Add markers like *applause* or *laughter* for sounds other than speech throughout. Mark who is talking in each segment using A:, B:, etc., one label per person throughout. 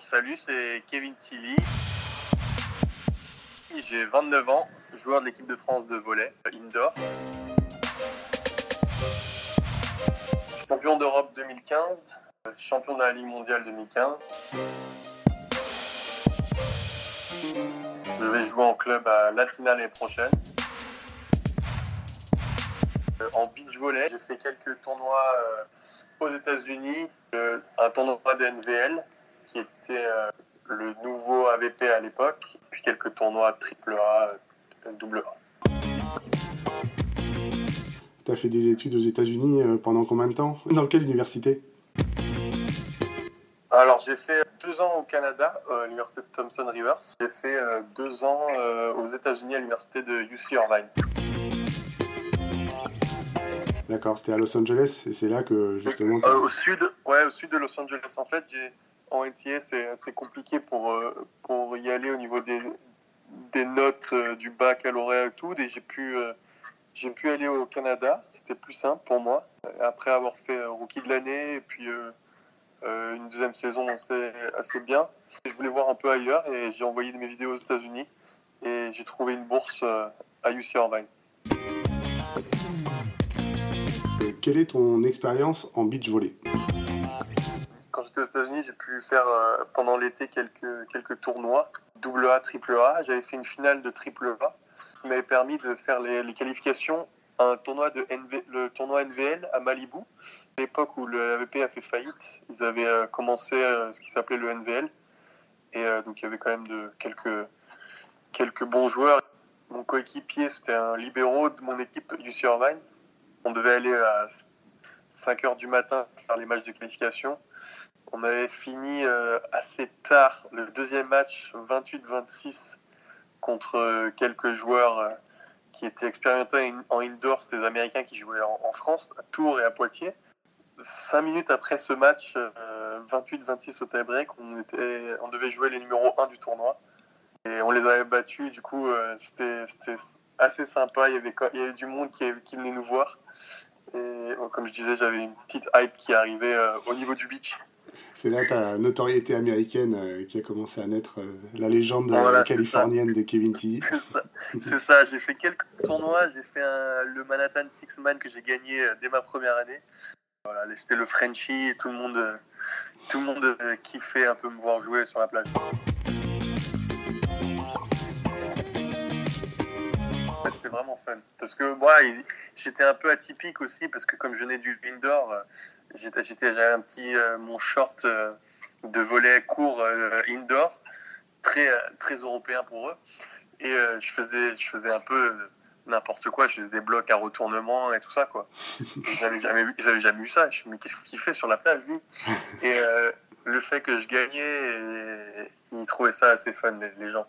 A: Salut, c'est Kevin Tilly. J'ai 29 ans, joueur de l'équipe de France de volley indoor. Champion d'Europe 2015, champion de la Ligue mondiale 2015. Je vais jouer en club à Latina l'année prochaine. Euh, En beach volley, j'ai fait quelques tournois euh, aux États-Unis, euh, un tournoi de NVL qui était euh, le nouveau AVP à l'époque, puis quelques tournois AAA, euh, AA.
B: Tu as fait des études aux États-Unis euh, pendant combien de temps? Dans quelle université?
A: Alors j'ai fait deux ans au Canada, à l'université de Thomson Rivers. J'ai fait deux ans aux États-Unis à l'université de UC Irvine.
B: D'accord, c'était à Los Angeles et c'est là que justement.
A: Euh, au sud, ouais, au sud de Los Angeles. En fait, j'ai en NCA, c'est assez compliqué pour euh, pour y aller au niveau des des notes euh, du baccalauréat et tout. Et j'ai pu euh, j'ai pu aller au Canada. C'était plus simple pour moi. Après avoir fait rookie de l'année et puis une deuxième saison assez assez bien. Je voulais voir un peu ailleurs et j'ai envoyé mes vidéos aux États-Unis et j'ai trouvé une bourse à UC Irvine.
B: Quelle est ton expérience en beach volley?
A: États-Unis, j'ai pu faire euh, pendant l'été quelques, quelques tournois, double A, triple A. J'avais fait une finale de triple A qui m'avait permis de faire les, les qualifications à un tournoi de NV, le tournoi NVL à Malibu. À l'époque où le AVP a fait faillite, ils avaient euh, commencé euh, ce qui s'appelait le NVL. Et donc il y avait quand même de, quelques, quelques bons joueurs. Mon coéquipier, c'était un libéraux de mon équipe UC Irvine. On devait aller à 5 heures du matin faire les matchs de qualification. On avait fini euh, assez tard le deuxième match, 28-26, contre euh, quelques joueurs euh, qui étaient expérimentés en indoor. C'était des Américains qui jouaient en, France, à Tours et à Poitiers. Cinq minutes après ce match, euh, 28-26 au tie-break, on, on devait jouer les numéros 1 du tournoi. Et on les avait battus. Du coup, c'était assez sympa. Il y, avait, il y avait du monde qui, venait nous voir. Et comme je disais, j'avais une petite hype qui arrivait au niveau du beach.
B: C'est là ta notoriété américaine euh, qui a commencé à naître, euh, la légende euh,
A: Voilà,
B: californienne de Kevin Tilly. *laughs*
A: C'est ça, j'ai fait quelques tournois. J'ai fait un- le Manhattan Six Man que j'ai gagné dès ma première année. Voilà, j'étais le Frenchie et tout le monde, tout le monde kiffait un peu me voir jouer sur la plage. C'était vraiment fun. Parce que moi, j'étais un peu atypique aussi, parce que comme je venais du indoor, euh, j'étais, j'étais- j'avais un petit, euh, mon short euh, de volet court euh, indoor, très, très européen pour eux. Et je, faisais, je faisais un peu n'importe quoi, je faisais des blocs à retournement et tout ça, quoi. *laughs* Avaient jamais vu, avaient jamais vu ça. Je me suis mais qu'est-ce qu'il fait sur la plage, lui? *laughs* Et le fait que je gagnais, et- ils trouvaient ça assez fun, les, les gens.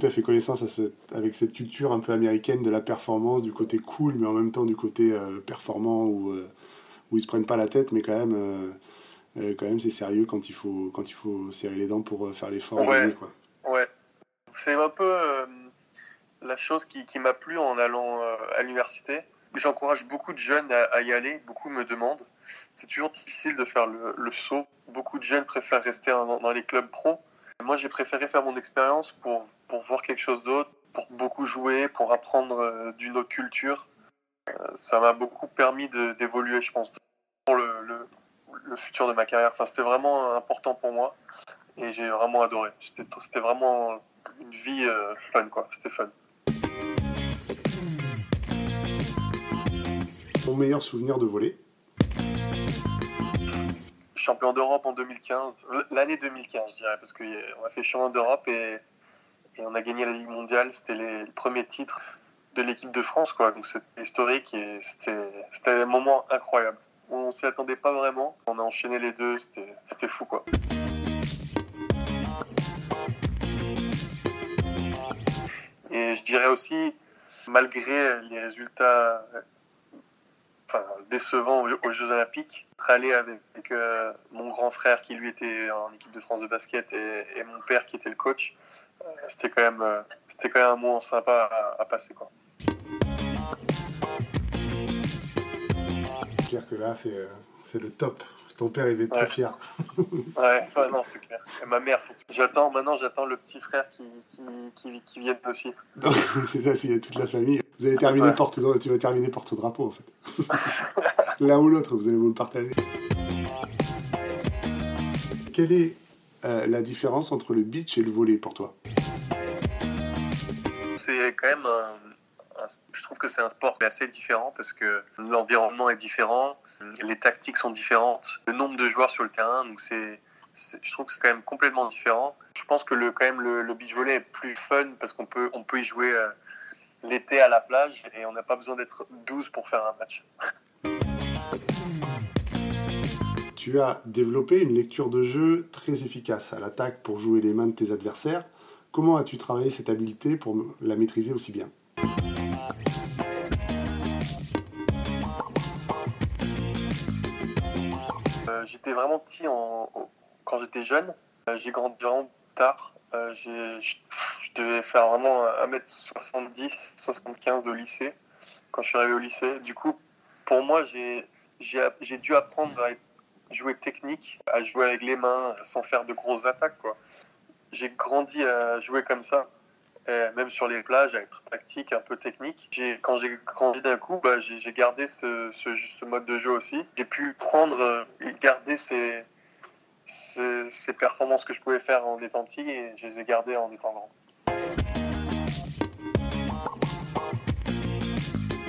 B: Fait connaissance à cette- avec cette culture un peu américaine de la performance, du côté cool, mais en même temps du côté euh, performant où, euh, où ils se prennent pas la tête, mais quand même, euh, quand même c'est sérieux quand il, faut, quand il faut serrer les dents pour faire l'effort.
A: Ouais.
B: quoi.
A: Ouais. C'est un peu la chose qui, qui m'a plu en allant à l'université. J'encourage beaucoup de jeunes à, à y aller. Beaucoup me demandent. C'est toujours difficile de faire le, le saut. Beaucoup de jeunes préfèrent rester dans, dans les clubs pro. Moi, j'ai préféré faire mon expérience pour, pour voir quelque chose d'autre, pour beaucoup jouer, pour apprendre euh, d'une autre culture. Euh, ça m'a beaucoup permis d'évoluer, je pense, pour le, le, le futur de ma carrière. Enfin, c'était vraiment important pour moi et j'ai vraiment adoré. C'était vraiment une vie euh, fun, quoi. C'était fun.
B: Mon meilleur souvenir de voler
A: Champion d'Europe en 2015, euh, l'année 2015, je dirais, parce qu'on a fait champion d'Europe et, et on a gagné la Ligue mondiale. C'était le premier titre de l'équipe de France, quoi. Donc c'était historique et c'était un moment incroyable. On s'y attendait pas vraiment. On a enchaîné les deux, c'était fou, quoi. Et je dirais aussi, malgré les résultats décevants aux, Jeux Olympiques, être allé avec, euh, mon grand frère qui lui était en équipe de France de basket et, mon père qui était le coach, c'était quand même euh, c'était quand même un moment sympa à, à passer quoi.
B: clair que là, c'est, euh, c'est le top. Ton père, il va être
A: Ouais.
B: trop fier. *laughs*
A: Ouais, ouais, non, c'est clair. Et ma mère, j'attends, maintenant, j'attends le petit frère qui, qui, qui, qui vienne aussi. *laughs*
B: C'est ça, s'il y a toute la famille. Vous allez terminer
A: Ouais.
B: porte tu vas terminer porte-drapeau, en fait. *laughs* L'un ou l'autre, vous allez vous le partager. Quelle est euh, la différence entre le beach et le volley pour toi
A: C'est quand même un, Je trouve que c'est un sport assez différent parce que l'environnement est différent, les tactiques sont différentes, le nombre de joueurs sur le terrain, donc c'est. Je trouve que c'est quand même complètement différent. Je pense que le, quand même le, le beach volley est plus fun parce qu'on peut, on peut y jouer euh, l'été à la plage et on n'a pas besoin d'être 12 pour faire un match. *laughs*
B: Tu as développé une lecture de jeu très efficace à l'attaque pour jouer les mains de tes adversaires. Comment as-tu travaillé cette habileté pour la maîtriser aussi bien?
A: Euh, j'étais vraiment petit quand j'étais jeune. Euh, j'ai grandi vraiment tard. Euh, je, devais faire vraiment 1m70, 75 au lycée, quand je suis arrivé au lycée. Du coup, pour moi, j'ai dû apprendre à jouer technique, à jouer avec les mains, sans faire de grosses attaques. quoi. J'ai grandi à jouer comme ça. même sur les plages, à être tactique, un peu technique. J'ai- Quand j'ai grandi d'un coup, bah, j'ai gardé ce, ce, ce mode de jeu aussi. J'ai pu prendre euh, et garder ces, ces, ces performances que je pouvais faire en étant petit et je les ai gardées en étant grand.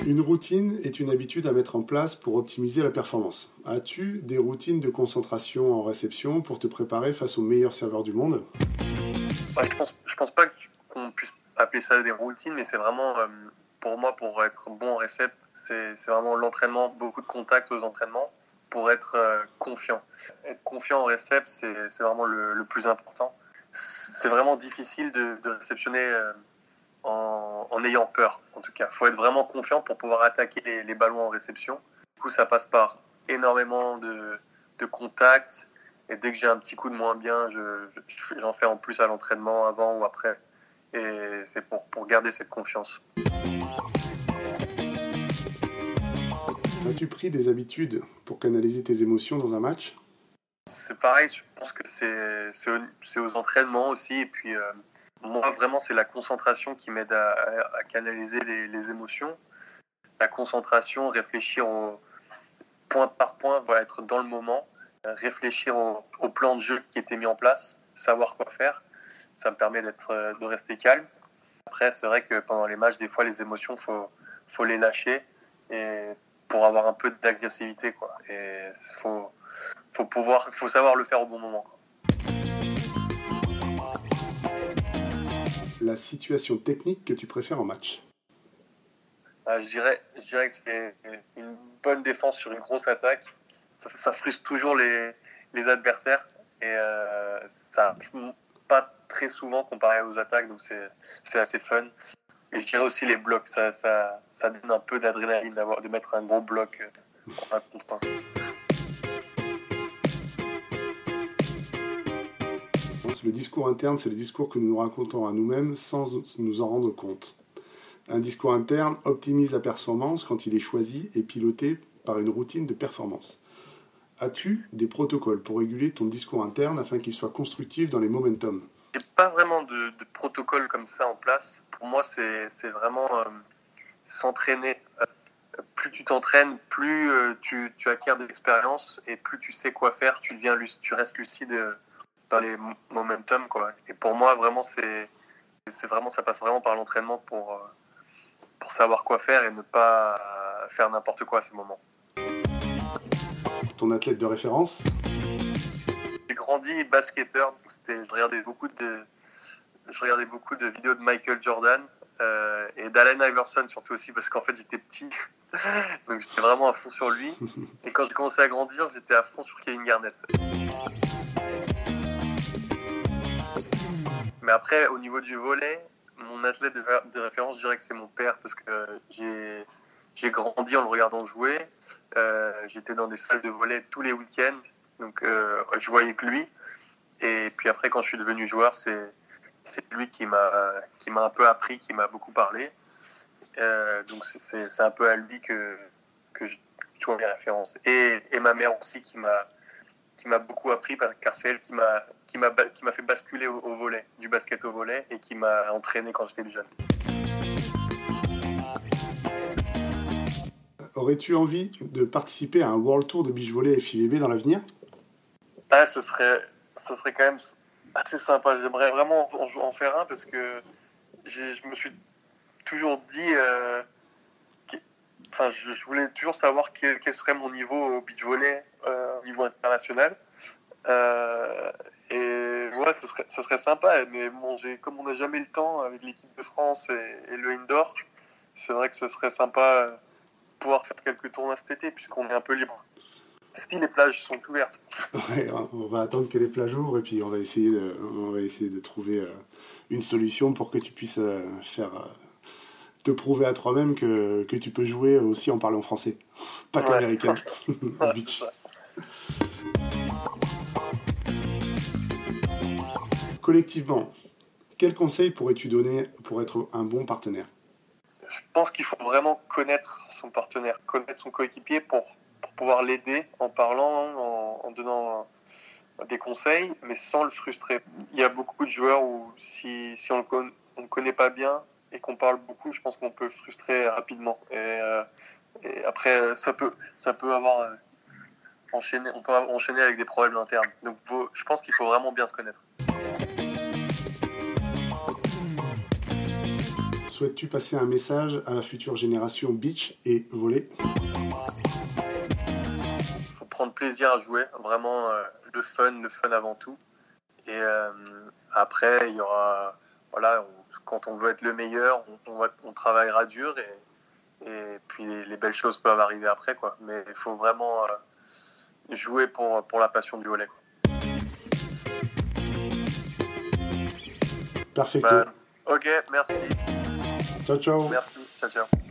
B: Une routine est une habitude à mettre en place pour optimiser la performance. As-tu des routines de concentration en réception pour te préparer face aux meilleurs serveurs du monde?
A: Je pense, pense pas qu'on puisse appeler ça des routines, mais c'est vraiment, euh, pour moi, pour être bon en récep, c'est vraiment l'entraînement, beaucoup de contacts aux entraînements pour être euh, confiant. Être confiant en récep, c'est vraiment le, plus important. C'est vraiment difficile de, de réceptionner euh, en, en ayant peur, en tout cas. Il faut être vraiment confiant pour pouvoir attaquer les, les ballons en réception. Du coup, ça passe par énormément de, de contacts. Et dès que j'ai un petit coup de moins bien, je- je- j'en fais en plus à l'entraînement avant ou après. Et c'est pour, pour garder cette confiance.
B: As-tu pris des habitudes pour canaliser tes émotions dans un match?
A: C'est pareil, je pense que c'est c'est au- c'est aux entraînements aussi. Et puis, euh, moi, vraiment, c'est la concentration qui m'aide à, à- canaliser les, les émotions. La concentration, réfléchir au point par point, être dans le moment, réfléchir au, au plan de jeu qui était mis en place, savoir quoi faire. Ça me permet d'être, de rester calme. Après, c'est vrai que pendant les matchs, des fois, les émotions, faut, faut les lâcher et pour avoir un peu d'agressivité, quoi. Et faut, faut pouvoir, faut savoir le faire au bon moment.
B: La situation technique que tu préfères en match
A: Euh, je, dirais, je dirais que c'est une bonne défense sur une grosse attaque. Ça, ça frustre toujours les, adversaires et euh, ça pas très souvent comparé aux attaques, donc c'est assez fun. Et je dirais aussi les blocs, ça, ça, donne un peu d'adrénaline de mettre un gros bloc euh, en un contre
B: Le discours interne, c'est le discours que nous nous racontons à nous-mêmes sans nous en rendre compte. Un discours interne optimise la performance quand il est choisi et piloté par une routine de performance. As-tu des protocoles pour réguler ton discours interne afin qu'il soit constructif dans les momentum?
A: J'ai pas vraiment de, de protocole comme ça en place. Pour moi, c'est vraiment euh, s'entraîner. Plus tu t'entraînes, plus euh, tu, tu acquiers de l'expérience et plus tu sais quoi faire, tu, deviens, tu restes lucide euh, dans les mo- momentum. Quoi. Et pour moi, vraiment, c'est c'est vraiment, ça passe vraiment par l'entraînement pour, euh, pour savoir quoi faire et ne pas faire n'importe quoi à ces moments.
B: Ton athlète de référence?
A: J'ai grandi basketteur, c'était, je regardais beaucoup de, je regardais beaucoup de vidéos de Michael Jordan euh, et d'Allen Iverson surtout aussi parce qu'en fait j'étais petit, *laughs* donc j'étais vraiment à fond sur lui. *laughs* Et quand j'ai commencé à grandir, j'étais à fond sur Kevin Garnett. Mais après, au niveau du volet, mon athlète de, référence, je dirais que c'est mon père parce que j'ai grandi en le regardant jouer. Euh, J'étais dans des salles de volet tous les week-ends, donc euh, je voyais que lui. Et puis après, quand je suis devenu joueur, c'est lui qui m'a un peu appris, qui m'a beaucoup parlé. Euh, donc c'est- un peu à lui que que je- vois, mes références. Et, et ma mère aussi qui m'a qui m'a beaucoup appris car c'est elle qui m'a qui m'a qui m'a fait basculer au, au, volet, du basket au volet et qui m'a entraîné quand j'étais jeune.
B: Aurais-tu envie de participer à un World Tour de beach volley FIVB dans l'avenir?
A: Ah, ce serait ce serait quand même assez sympa. J'aimerais vraiment en, en, faire un parce que je me suis toujours dit euh, enfin, je, voulais toujours savoir quel, serait mon niveau au beach volley euh, niveau international. Euh, et ouais, ce serait, ce serait sympa, mais bon, comme on n'a jamais le temps avec l'équipe de France et, et le indoor, c'est vrai que ce serait sympa de pouvoir faire quelques tournois cet été puisqu'on est un peu libre. Si les plages sont ouvertes.
B: Ouais, on va attendre que les plages ouvrent et puis on va essayer de, on va essayer de trouver euh, une solution pour que tu puisses euh, faire euh, te prouver à toi-même que, que, tu peux jouer aussi en parlant français, pas qu'américain. *laughs*
A: Ouais.
B: Collectivement, quels conseils pourrais-tu donner pour être un bon partenaire?
A: Je pense qu'il faut vraiment connaître son partenaire, connaître son coéquipier pour, pouvoir l'aider en parlant, en, donnant des conseils, mais sans le frustrer. Il y a beaucoup de joueurs où si, on ne le connaît pas bien et qu'on parle beaucoup, je pense qu'on peut frustrer rapidement. Et, euh, après, ça peut, ça peut avoir euh, on peut enchaîner avec des problèmes internes. Donc, je pense qu'il faut vraiment bien se connaître.
B: Souhaites-tu passer un message à la future génération beach et volley
A: Il faut prendre plaisir à jouer, vraiment euh, le fun, le fun avant tout. Et euh, après, il y aura, voilà, on, quand on veut être le meilleur, on, on, va, on travaillera dur et, et, puis les belles choses peuvent arriver après, quoi. Mais il faut vraiment euh, jouer pour, pour la passion du volley. Quoi.
B: Perfecto.
A: Bah, ok, merci.
B: Ciao, ciao.
A: Merci. Ciao, ciao.